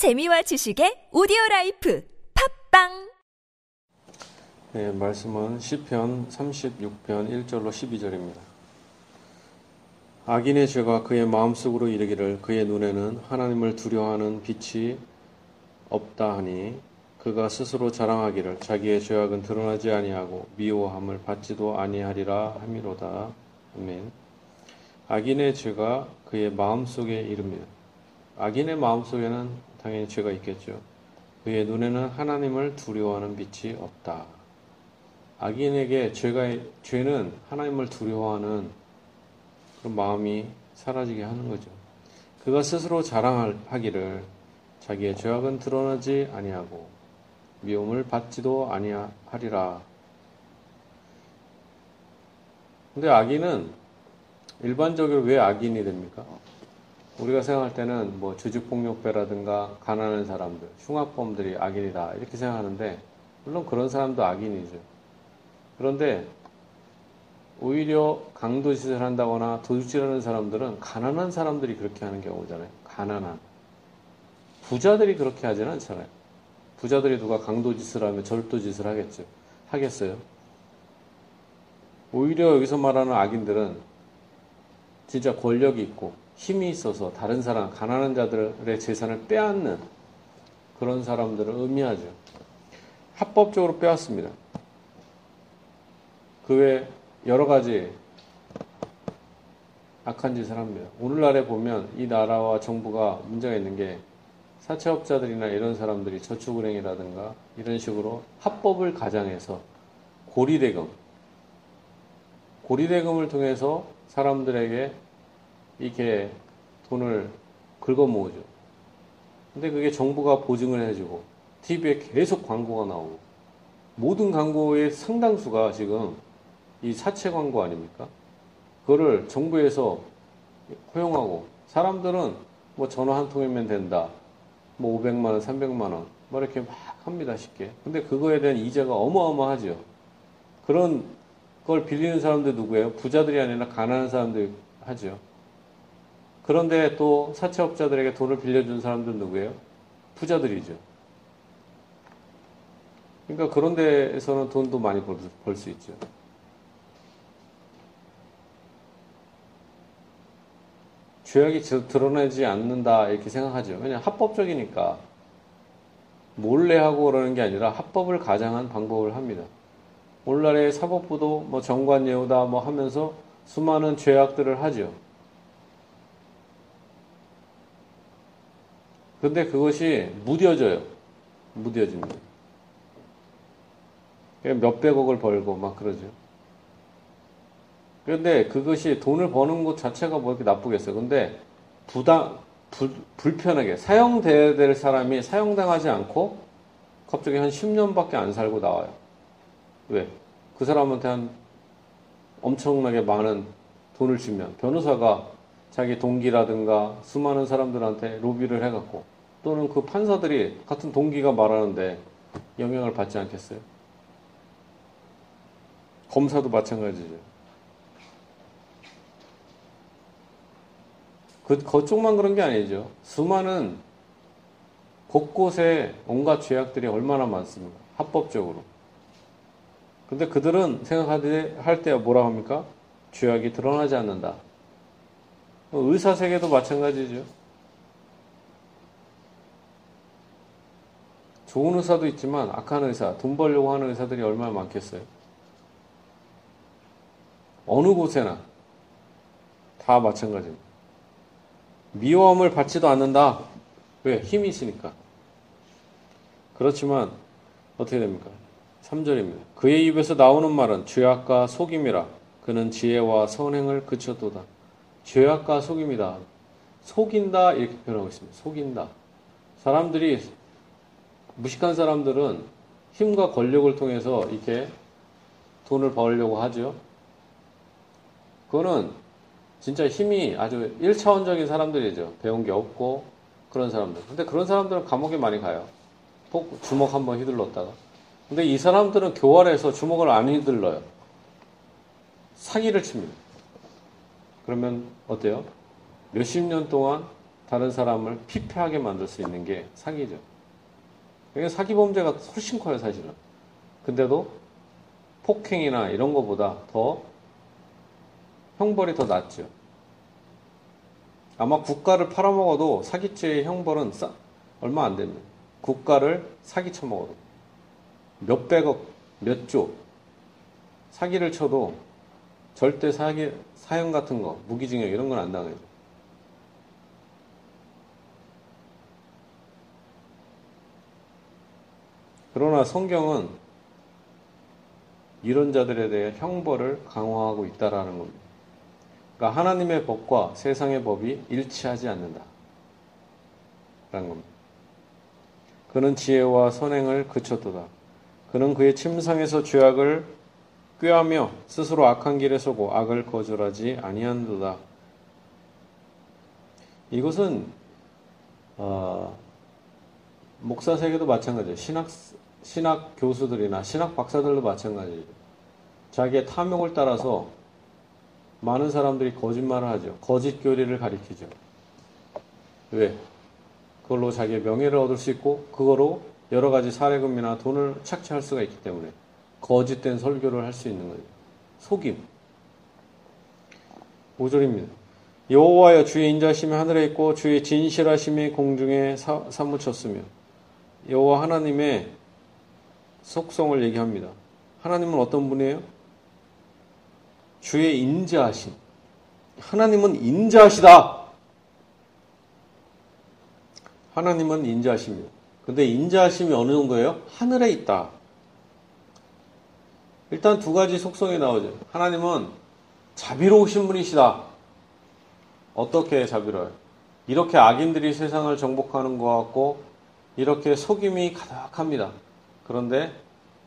재미와 지식의 오디오 life 팟빵 네, 말씀은 시편 36편 1절로 12절입니다. 악인의 죄가 그의 마음속으로 이르기를 그의 눈에는 하나님을 두려워하는 빛이 없다 하니 그가 스스로 자랑하기를 자기의 죄악은 드러나지 아니하고 미워함을 받지도 아니하리라 함이로다. 아멘. 악인의 죄가 그의 마음속에 이릅니다. 악인의 마음속에는 당연히 죄가 있겠죠. 그의 눈에는 하나님을 두려워하는 빛이 없다. 악인에게 죄가, 죄는 하나님을 두려워하는 그런 마음이 사라지게 하는 거죠. 그가 스스로 자랑하기를 자기의 죄악은 드러나지 아니하고 미움을 받지도 아니하리라. 근데 악인은 일반적으로 왜 악인이 됩니까? 우리가 생각할 때는 뭐 조직폭력배라든가 가난한 사람들, 흉악범들이 악인이다 이렇게 생각하는데 물론 그런 사람도 악인이죠. 그런데 오히려 강도 짓을 한다거나 도둑질하는 사람들은 가난한 사람들이 그렇게 하는 경우잖아요. 가난한 부자들이 그렇게 하지는 않잖아요. 부자들이 누가 강도 짓을 하면 절도 짓을 하겠죠. 하겠어요. 오히려 여기서 말하는 악인들은 진짜 권력이 있고 힘이 있어서 다른 사람, 가난한 자들의 재산을 빼앗는 그런 사람들을 의미하죠. 합법적으로 빼앗습니다. 그 외 여러 가지 악한 짓을 합니다. 오늘날에 보면 이 나라와 정부가 문제가 있는 게 사채업자들이나 이런 사람들이 저축은행이라든가 이런 식으로 합법을 가장해서 고리대금, 고리대금을 통해서 사람들에게 이렇게 돈을 긁어 모으죠. 근데 그게 정부가 보증을 해주고 TV에 계속 광고가 나오고 모든 광고의 상당수가 지금 이 사채 광고 아닙니까? 그거를 정부에서 허용하고 사람들은 뭐 전화 한 통이면 된다. 뭐 500만 원, 300만 원. 뭐 이렇게 막 합니다, 쉽게. 근데 그거에 대한 이자가 어마어마하죠. 그런 걸 빌리는 사람들 누구예요? 부자들이 아니라 가난한 사람들 하죠. 그런데 또 사채업자들에게 돈을 빌려준 사람들은 누구예요? 부자들이죠. 그러니까 그런 데에서는 돈도 많이 벌수 있죠. 죄악이 드러나지 않는다 이렇게 생각하죠. 왜냐 합법적이니까 몰래 하고 그러는 게 아니라 합법을 가장한 방법을 합니다. 오늘날의 사법부도 뭐 정관 예우다 뭐 하면서 수많은 죄악들을 하죠. 근데 그것이 무뎌져요. 무뎌집니다. 몇백억을 벌고 막 그러죠. 그런데 그것이 돈을 버는 것 자체가 뭐 이렇게 나쁘겠어요. 근데 부당, 불, 불편하게 사용돼야 될 사람이 사용당하지 않고 갑자기 한 10년밖에 안 살고 나와요. 왜? 그 사람한테 한 엄청나게 많은 돈을 주면 변호사가 자기 동기라든가 수많은 사람들한테 로비를 해갖고 또는 그 판사들이 같은 동기가 말하는데 영향을 받지 않겠어요? 검사도 마찬가지죠. 그, 그쪽만 그런 게 아니죠. 수많은 곳곳에 온갖 죄악들이 얼마나 많습니까? 합법적으로. 근데 그들은 생각할 때 뭐라 합니까? 죄악이 드러나지 않는다. 의사 세계도 마찬가지죠. 좋은 의사도 있지만 악한 의사, 돈 벌려고 하는 의사들이 얼마나 많겠어요. 어느 곳에나 다 마찬가지입니다. 미워함을 받지도 않는다. 왜? 힘이 있으니까. 그렇지만 어떻게 됩니까? 3절입니다. 그의 입에서 나오는 말은 죄악과 속임이라. 그는 지혜와 선행을 그쳤도다. 죄악과 속임이다. 속인다 이렇게 표현하고 있습니다. 속인다. 사람들이 무식한 사람들은 힘과 권력을 통해서 이렇게 돈을 벌려고 하죠. 그거는 진짜 힘이 아주 1차원적인 사람들이죠. 배운 게 없고 그런 사람들. 근데 그런 사람들은 감옥에 많이 가요. 주먹 한번 휘둘렀다가. 근데 이 사람들은 교활해서 주먹을 안 휘둘러요. 사기를 칩니다. 그러면 어때요? 몇십 년 동안 다른 사람을 피폐하게 만들 수 있는 게 사기죠. 이게 사기 범죄가 훨씬 커요, 사실은. 근데도 폭행이나 이런 것보다 더 형벌이 더 낮죠. 아마 국가를 팔아먹어도 사기죄의 형벌은 싸, 얼마 안 됩니다. 국가를 사기 쳐먹어도. 몇백억, 몇 조. 사기를 쳐도 절대 사기, 사형 같은 거, 무기징역 이런 건 안 당해요. 그러나 성경은 이런 자들에 대해 형벌을 강화하고 있다라는 겁니다. 그러니까 하나님의 법과 세상의 법이 일치하지 않는다. 라는 겁니다. 그는 지혜와 선행을 그쳤도다. 그는 그의 침상에서 죄악을 꾀하며 스스로 악한 길에 서고 악을 거절하지 아니한도다. 이것은 어, 목사 세계도 마찬가지예요. 신학 신학 교수들이나 신학 박사들도 마찬가지예요. 자기의 탐욕을 따라서 많은 사람들이 거짓말을 하죠. 거짓 교리를 가리키죠. 왜? 그걸로 자기의 명예를 얻을 수 있고 그거로 여러 가지 사례금이나 돈을 착취할 수가 있기 때문에 거짓된 설교를 할 수 있는 거예요. 속임. 5절입니다. 여호와여 주의 인자심이 하늘에 있고 주의 진실하심이 공중에 사, 사무쳤으며 여호와 하나님의 속성을 얘기합니다. 하나님은 어떤 분이에요? 주의 인자하심. 하나님은 인자하시다. 하나님은 인자하십니다. 근데 인자하심이 어느 정도예요? 하늘에 있다. 일단 두 가지 속성이 나오죠. 하나님은 자비로우신 분이시다. 어떻게 자비로워요? 이렇게 악인들이 세상을 정복하는 것 같고 이렇게 속임이 가득합니다. 그런데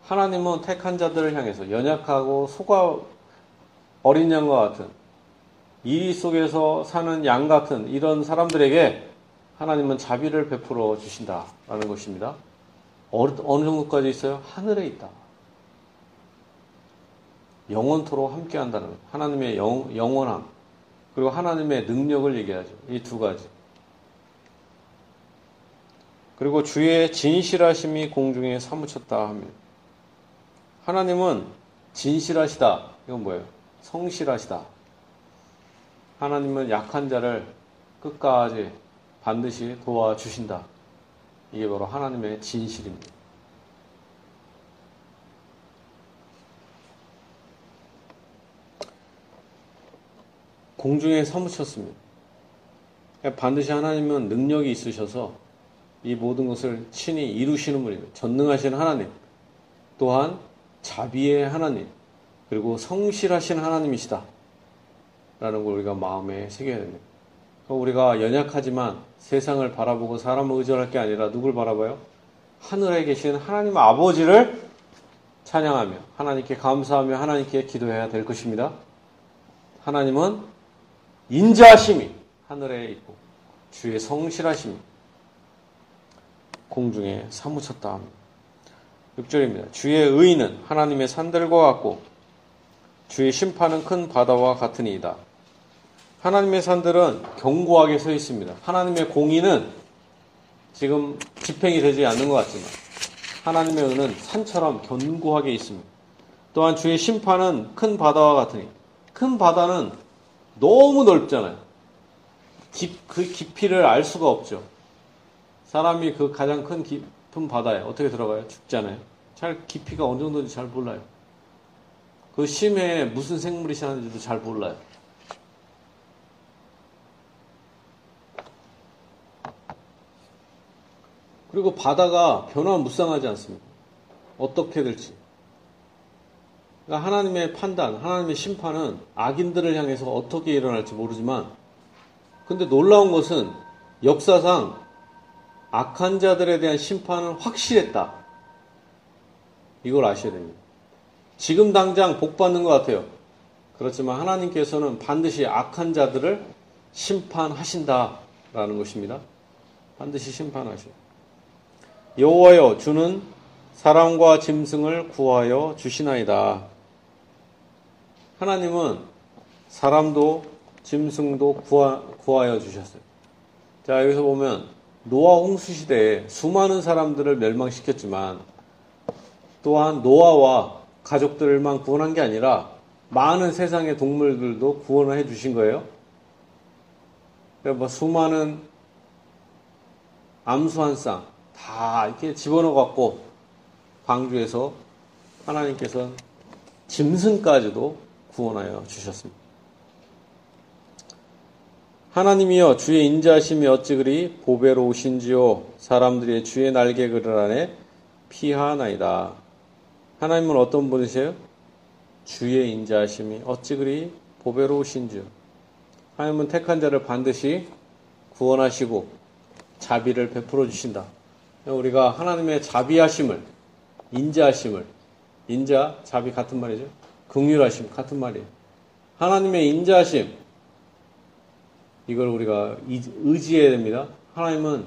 하나님은 택한 자들을 향해서 연약하고 소가 어린 양과 같은 이 속에서 사는 양 같은 이런 사람들에게 하나님은 자비를 베풀어 주신다라는 것입니다. 어느 정도까지 있어요? 하늘에 있다. 영원토록 함께 한다는 것. 하나님의 영, 영원함. 그리고 하나님의 능력을 얘기하죠. 이 두 가지. 그리고 주의 진실하심이 공중에 사무쳤다 하면 하나님은 진실하시다. 이건 뭐예요? 성실하시다. 하나님은 약한 자를 끝까지 반드시 도와주신다. 이게 바로 하나님의 진실입니다. 공중에 사무쳤습니다. 반드시 하나님은 능력이 있으셔서 이 모든 것을 친히 이루시는 분입니다. 전능하신 하나님, 또한 자비의 하나님, 그리고 성실하신 하나님이시다. 라는 걸 우리가 마음에 새겨야 됩니다. 우리가 연약하지만 세상을 바라보고 사람을 의존할 게 아니라 누굴 바라봐요? 하늘에 계신 하나님 아버지를 찬양하며 하나님께 감사하며 하나님께 기도해야 될 것입니다. 하나님은 인자하심이 하늘에 있고 주의 성실하심이 공중에 사무쳤다 합니다. 6절입니다. 주의 의는 하나님의 산들과 같고 주의 심판은 큰 바다와 같으니이다. 하나님의 산들은 견고하게 서 있습니다. 하나님의 공의는 지금 집행이 되지 않는 것 같지만 하나님의 의는 산처럼 견고하게 있습니다. 또한 주의 심판은 큰 바다와 같으니 큰 바다는 너무 넓잖아요. 깊, 그 깊이를 알 수가 없죠. 사람이 그 가장 큰 깊은 바다에 어떻게 들어가요? 죽잖아요. 잘 깊이가 어느 정도인지 잘 몰라요. 그 심해에 무슨 생물이 사는지도 잘 몰라요. 그리고 바다가 변화무쌍하지 않습니다. 어떻게 될지. 그러니까 하나님의 판단, 하나님의 심판은 악인들을 향해서 어떻게 일어날지 모르지만, 근데 놀라운 것은 역사상 악한 자들에 대한 심판은 확실했다. 이걸 아셔야 됩니다. 지금 당장 복 받는 것 같아요. 그렇지만 하나님께서는 반드시 악한 자들을 심판하신다라는 것입니다. 반드시 심판하셔요. 여호와여 주는 사람과 짐승을 구하여 주시나이다. 하나님은 사람도 짐승도 구하, 구하여 주셨어요. 자, 여기서 보면 노아 홍수 시대에 수많은 사람들을 멸망시켰지만 또한 노아와 가족들만 구원한 게 아니라 많은 세상의 동물들도 구원을 해 주신 거예요. 뭐 수많은 암수 한 쌍 다 이렇게 집어넣어 갖고 방주에서 하나님께서 짐승까지도 구원하여 주셨습니다. 하나님이여 주의 인자하심이 어찌 그리 보배로우신지요 사람들이 주의 날개 그늘 안에 피하나이다. 하나님은 어떤 분이세요? 주의 인자하심이 어찌 그리 보배로우신지요. 하나님은 택한 자를 반드시 구원하시고 자비를 베풀어 주신다. 우리가 하나님의 자비하심을 인자하심을 인자 자비 같은 말이죠. 긍휼하심 같은 말이에요. 하나님의 인자하심 이걸 우리가 의지해야 됩니다. 하나님은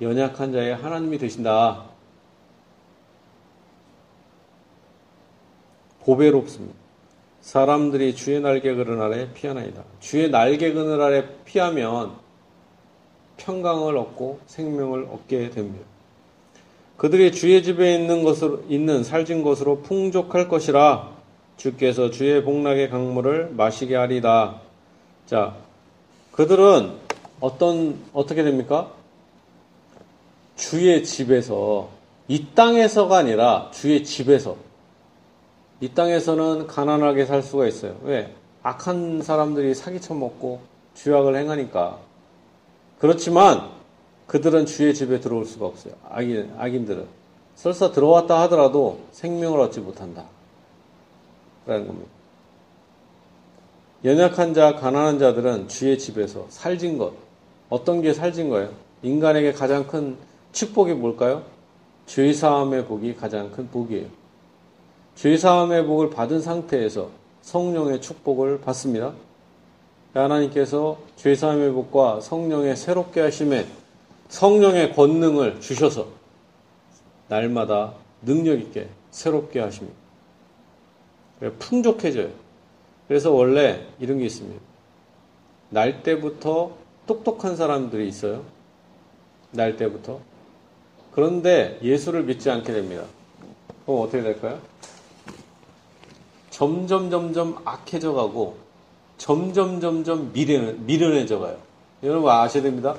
연약한 자의 하나님이 되신다. 보배롭습니다. 사람들이 주의 날개 그늘 아래 피하나이다. 주의 날개 그늘 아래 피하면 평강을 얻고 생명을 얻게 됩니다. 그들이 주의 집에 있는 것으로 있는 살진 것으로 풍족할 것이라 주께서 주의 복락의 강물을 마시게 하리다. 자, 그들은 어떤 어떻게 됩니까? 주의 집에서 이 땅에서가 아니라 주의 집에서 이 땅에서는 가난하게 살 수가 있어요. 왜? 악한 사람들이 사기쳐 먹고 죄악을 행하니까. 그렇지만 그들은 주의 집에 들어올 수가 없어요. 악인, 악인들은. 설사 들어왔다 하더라도 생명을 얻지 못한다. 라는 겁니다. 연약한 자, 가난한 자들은 주의 집에서 살진 것. 어떤 게 살진 거예요? 인간에게 가장 큰 축복이 뭘까요? 죄사함의 복이 가장 큰 복이에요. 죄사함의 복을 받은 상태에서 성령의 축복을 받습니다. 하나님께서 죄사함의 복과 성령의 새롭게 하심에 성령의 권능을 주셔서 날마다 능력 있게 새롭게 하십니다. 풍족해져요. 그래서 원래 이런 게 있습니다. 날 때부터 똑똑한 사람들이 있어요. 날 때부터. 그런데 예수를 믿지 않게 됩니다. 그럼 어떻게 될까요? 점점 점점 악해져 가고 점점 점점 미련, 미련해져 가요. 여러분 아셔야 됩니다.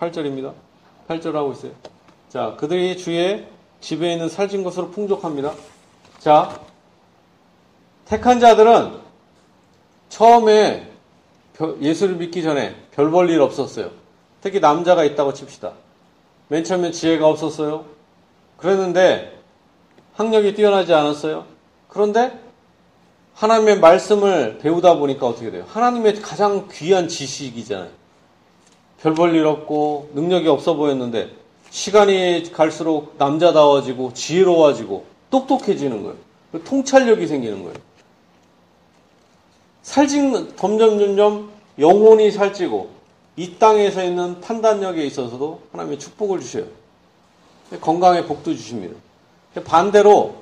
8절입니다. 8절 하고 있어요. 자, 그들이 주의 집에 있는 살진 것으로 풍족합니다. 자, 택한 자들은 처음에 예수를 믿기 전에 별 볼 일 없었어요. 특히 남자가 있다고 칩시다. 맨 처음에 지혜가 없었어요. 그랬는데 학력이 뛰어나지 않았어요. 그런데 하나님의 말씀을 배우다 보니까 어떻게 돼요? 하나님의 가장 귀한 지식이잖아요. 별 볼 일 없고 능력이 없어 보였는데 시간이 갈수록 남자다워지고 지혜로워지고 똑똑해지는 거예요. 통찰력이 생기는 거예요. 살진 점점 점점 영혼이 살찌고 이 땅에서 있는 판단력에 있어서도 하나님의 축복을 주셔요. 건강에 복도 주십니다. 반대로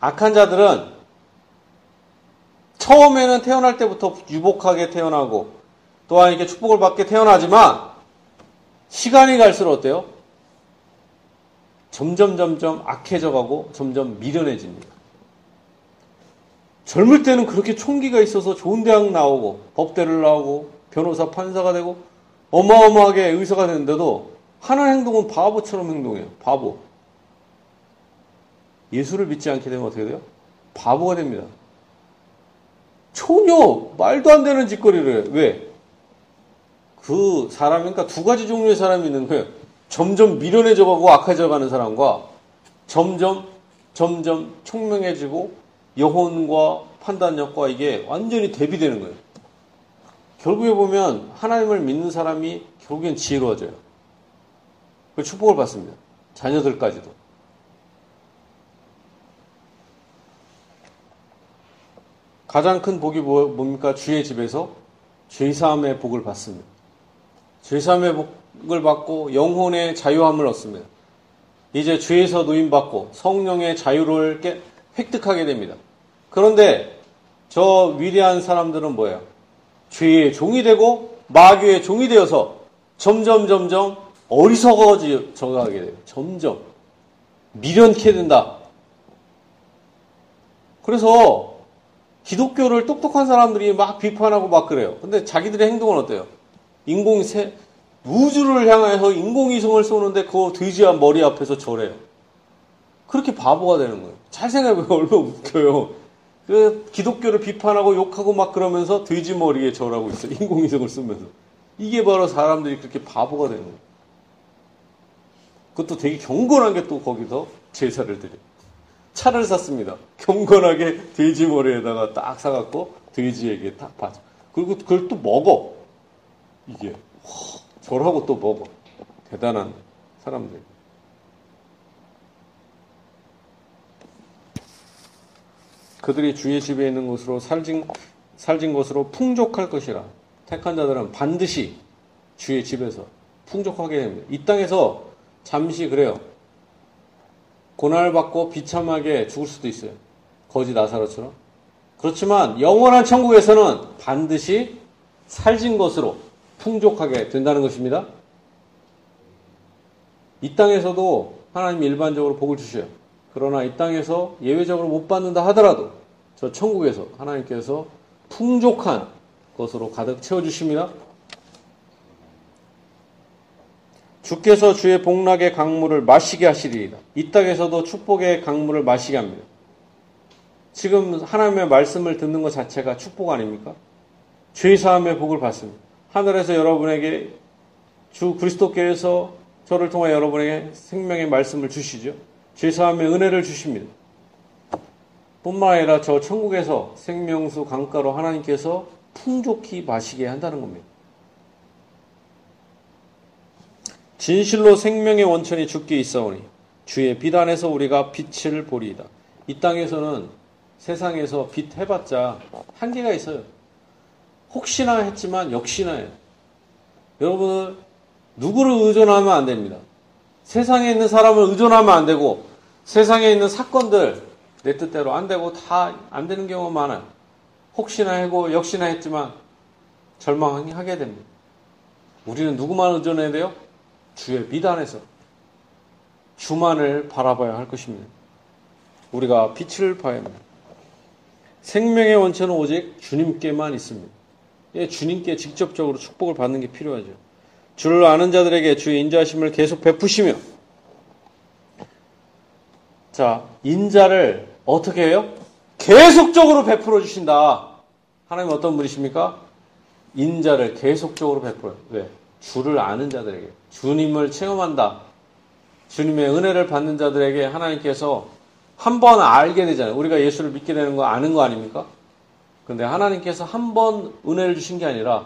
악한 자들은 처음에는 태어날 때부터 유복하게 태어나고 또한 이렇게 축복을 받게 태어나지만 시간이 갈수록 어때요? 점점 점점 악해져 가고 점점 미련해집니다. 젊을 때는 그렇게 총기가 있어서 좋은 대학 나오고 법대를 나오고 변호사 판사가 되고 어마어마하게 의사가 되는데도 하는 행동은 바보처럼 행동해요. 바보. 예수를 믿지 않게 되면 어떻게 돼요? 바보가 됩니다. 전혀 말도 안 되는 짓거리를 해요. 왜? 그 사람, 그러니까 두 가지 종류의 사람이 있는 거예요. 점점 미련해져 가고 악해져 가는 사람과 점점, 점점 총명해지고 영혼과 판단력과 이게 완전히 대비되는 거예요. 결국에 보면 하나님을 믿는 사람이 결국엔 지혜로워져요. 그 축복을 받습니다. 자녀들까지도. 가장 큰 복이 뭐, 뭡니까? 주의 집에서 죄사함의 복을 받습니다. 죄사함의 복을 받고 영혼의 자유함을 얻습니다. 이제 죄에서 노임받고 성령의 자유를 획득하게 됩니다. 그런데 저 위대한 사람들은 뭐예요? 죄의 종이 되고 마귀의 종이 되어서 점점 점점 어리석어져 가게 돼요. 점점 미련케 된다. 그래서 기독교를 똑똑한 사람들이 막 비판하고 막 그래요. 근데 자기들의 행동은 어때요? 인공 세 우주를 향해서 인공위성을 쏘는데 그거 돼지와 머리 앞에서 절해요. 그렇게 바보가 되는 거예요. 잘 생각해보면 얼마나 웃겨요. 그 기독교를 비판하고 욕하고 막 그러면서 돼지 머리에 절하고 있어요. 인공위성을 쓰면서. 이게 바로 사람들이 그렇게 바보가 되는 거예요. 그것도 되게 경건한 게 또 거기서 제사를 드려요. 차를 샀습니다. 경건하게 돼지 머리에다가 딱 사갖고 돼지에게 딱 받아. 그리고 그걸 또 먹어. 이게. 절하고 또 먹어. 대단한 사람들. 그들이 주의 집에 있는 곳으로 살진, 살진 곳으로 풍족할 것이라. 택한 자들은 반드시 주의 집에서 풍족하게 됩니다. 이 땅에서 잠시 그래요. 고난을 받고 비참하게 죽을 수도 있어요. 거지 나사로처럼. 그렇지만 영원한 천국에서는 반드시 살진 것으로 풍족하게 된다는 것입니다. 이 땅에서도 하나님 일반적으로 복을 주셔요. 그러나 이 땅에서 예외적으로 못 받는다 하더라도 저 천국에서 하나님께서 풍족한 것으로 가득 채워주십니다. 주께서 주의 복락의 강물을 마시게 하시리이다. 이 땅에서도 축복의 강물을 마시게 합니다. 지금 하나님의 말씀을 듣는 것 자체가 축복 아닙니까? 죄 사함의 복을 받습니다. 하늘에서 여러분에게 주 그리스도께서 저를 통해 여러분에게 생명의 말씀을 주시죠. 죄 사함의 은혜를 주십니다. 뿐만 아니라 저 천국에서 생명수 강가로 하나님께서 풍족히 마시게 한다는 겁니다. 진실로 생명의 원천이 죽게 있어오니 주의 비단에서 우리가 빛을 보리이다. 이 땅에서는 세상에서 빛 해봤자 한계가 있어요. 혹시나 했지만 역시나 해요. 여러분은 누구를 의존하면 안 됩니다. 세상에 있는 사람을 의존하면 안 되고 세상에 있는 사건들 내 뜻대로 안 되고 다 안 되는 경우가 많아요. 혹시나 하고 역시나 했지만 절망하게 됩니다. 우리는 누구만 의존해야 돼요? 주의 미단에서 주만을 바라봐야 할 것입니다. 우리가 빛을 봐야 합니다. 생명의 원천은 오직 주님께만 있습니다. 예, 주님께 직접적으로 축복을 받는 게 필요하죠. 주를 아는 자들에게 주의 인자심을 계속 베푸시며 자, 인자를 어떻게 해요? 계속적으로 베풀어 주신다. 하나님 어떤 분이십니까? 인자를 계속적으로 베풀어요. 왜? 주를 아는 자들에게 주님을 체험한다. 주님의 은혜를 받는 자들에게 하나님께서 한 번 알게 되잖아요. 우리가 예수를 믿게 되는 거 아는 거 아닙니까? 근데 하나님께서 한 번 은혜를 주신 게 아니라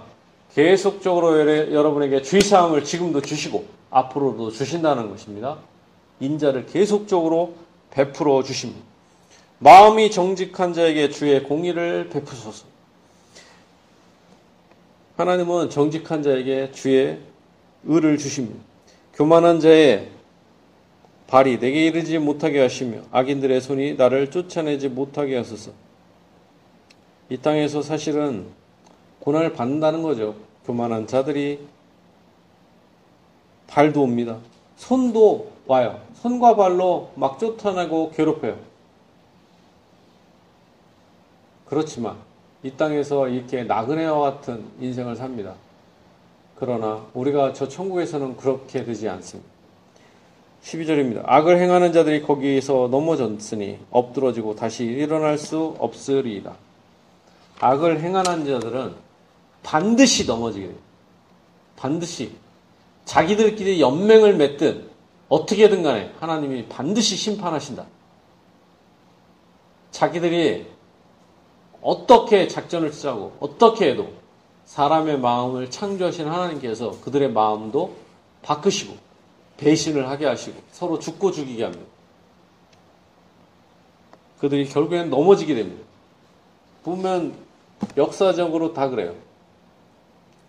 계속적으로 여러분에게 주의사항을 지금도 주시고 앞으로도 주신다는 것입니다. 인자를 계속적으로 베풀어 주십니다. 마음이 정직한 자에게 주의 공의를 베푸소서. 하나님은 정직한 자에게 주의 의를 주십니다. 교만한 자의 발이 내게 이르지 못하게 하시며 악인들의 손이 나를 쫓아내지 못하게 하소서. 이 땅에서 사실은 고난을 받는다는 거죠. 교만한 자들이 발도 옵니다. 손도 와요. 손과 발로 막 쫓아내고 괴롭혀요. 그렇지만 이 땅에서 이렇게 나그네와 같은 인생을 삽니다. 그러나 우리가 저 천국에서는 그렇게 되지 않습니다. 12절입니다. 악을 행하는 자들이 거기에서 넘어졌으니 엎드러지고 다시 일어날 수 없으리이다. 악을 행하는 자들은 반드시 넘어지게 됩니다. 반드시 자기들끼리 연맹을 맺든 어떻게든 간에 하나님이 반드시 심판하신다. 자기들이 어떻게 작전을 짜고 어떻게 해도 사람의 마음을 창조하신 하나님께서 그들의 마음도 바꾸시고 배신을 하게 하시고 서로 죽고 죽이게 합니다. 그들이 결국엔 넘어지게 됩니다. 보면 역사적으로 다 그래요.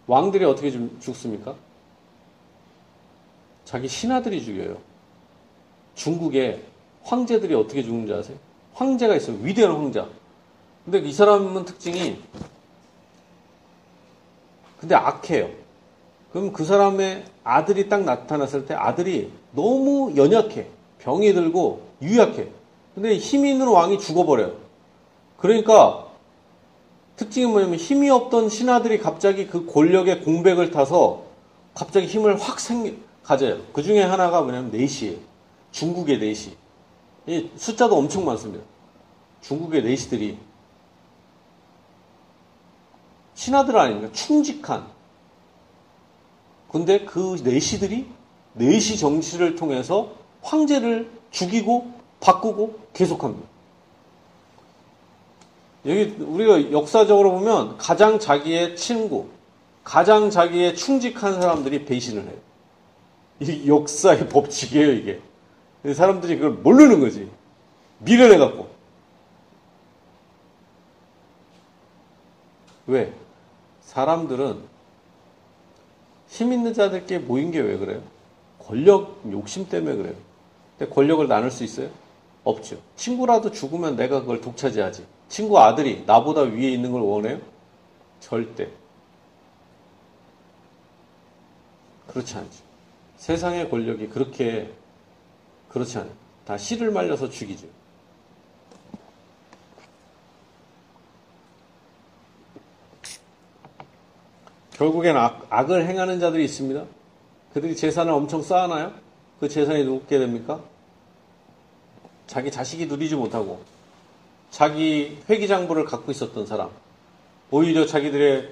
왕들이 어떻게 죽습니까? 자기 신하들이 죽여요. 중국에 황제들이 어떻게 죽는지 아세요? 황제가 있어요. 위대한 황자. 근데 이 사람은 특징이 근데 악해요. 그럼 그 사람의 아들이 딱 나타났을 때 아들이 너무 연약해. 병이 들고 유약해. 근데 힘 있는 왕이 죽어버려요. 그러니까 특징이 뭐냐면 힘이 없던 신하들이 갑자기 그 권력의 공백을 타서 갑자기 힘을 확 생, 가져요. 그 중에 하나가 뭐냐면 내시예요. 중국의 내시. 이 숫자도 엄청 많습니다. 중국의 내시들이 신하들 아닙니까? 충직한. 근데 그 내시들이 내시 정치를 통해서 황제를 죽이고 바꾸고 계속합니다. 여기 우리가 역사적으로 보면 가장 자기의 친구, 가장 자기의 충직한 사람들이 배신을 해요. 이 역사의 법칙이에요, 이게. 사람들이 그걸 모르는 거지. 미련해갖고. 왜? 사람들은 힘 있는 자들께 모인 게 왜 그래요? 권력 욕심 때문에 그래요. 근데 권력을 나눌 수 있어요? 없죠. 친구라도 죽으면 내가 그걸 독차지하지. 친구 아들이 나보다 위에 있는 걸 원해요? 절대. 그렇지 않죠. 세상의 권력이 그렇게 그렇지 않아요. 다 씨를 말려서 죽이죠. 결국엔 악, 악을 행하는 자들이 있습니다. 그들이 재산을 엄청 쌓아놔요? 그 재산이 누게 됩니까? 자기 자식이 누리지 못하고 자기 회기장부를 갖고 있었던 사람 오히려 자기들의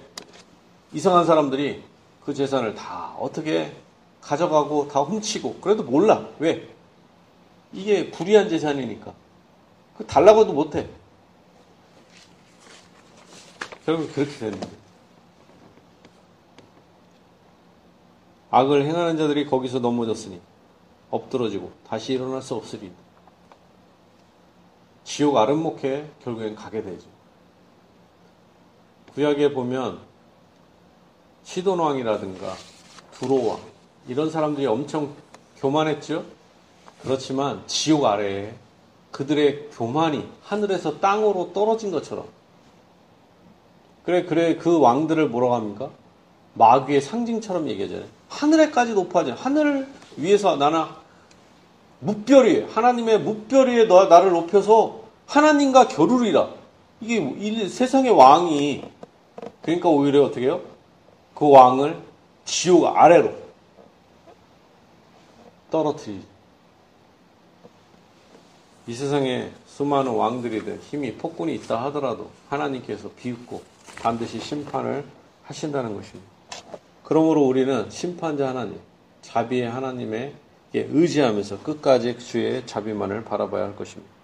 이상한 사람들이 그 재산을 다 어떻게 가져가고 다 훔치고 그래도 몰라. 왜? 이게 불이한 재산이니까. 그 달라고도 못해. 결국 그렇게 거예요. 악을 행하는 자들이 거기서 넘어졌으니 엎드러지고 다시 일어날 수 없으리. 지옥 아름목에 결국엔 가게 되죠. 구약에 보면 시돈왕이라든가 두로왕 이런 사람들이 엄청 교만했죠. 그렇지만 지옥 아래에 그들의 교만이 하늘에서 땅으로 떨어진 것처럼 그래 그래 그 왕들을 뭐라고 합니까? 마귀의 상징처럼 얘기하잖아요. 하늘에까지 높아져. 하늘 위에서 나는 위 하나님의 무별 위에 너, 나를 높여서 하나님과 겨루리라. 이게 세상의 왕이 그러니까 오히려 어떻게 해요? 그 왕을 지옥 아래로 떨어뜨리지. 이 세상에 수많은 왕들이든 힘이 폭군이 있다 하더라도 하나님께서 비웃고 반드시 심판을 하신다는 것입니다. 그러므로 우리는 심판자 하나님, 자비의 하나님의 의지하면서 끝까지 주의 자비만을 바라봐야 할 것입니다.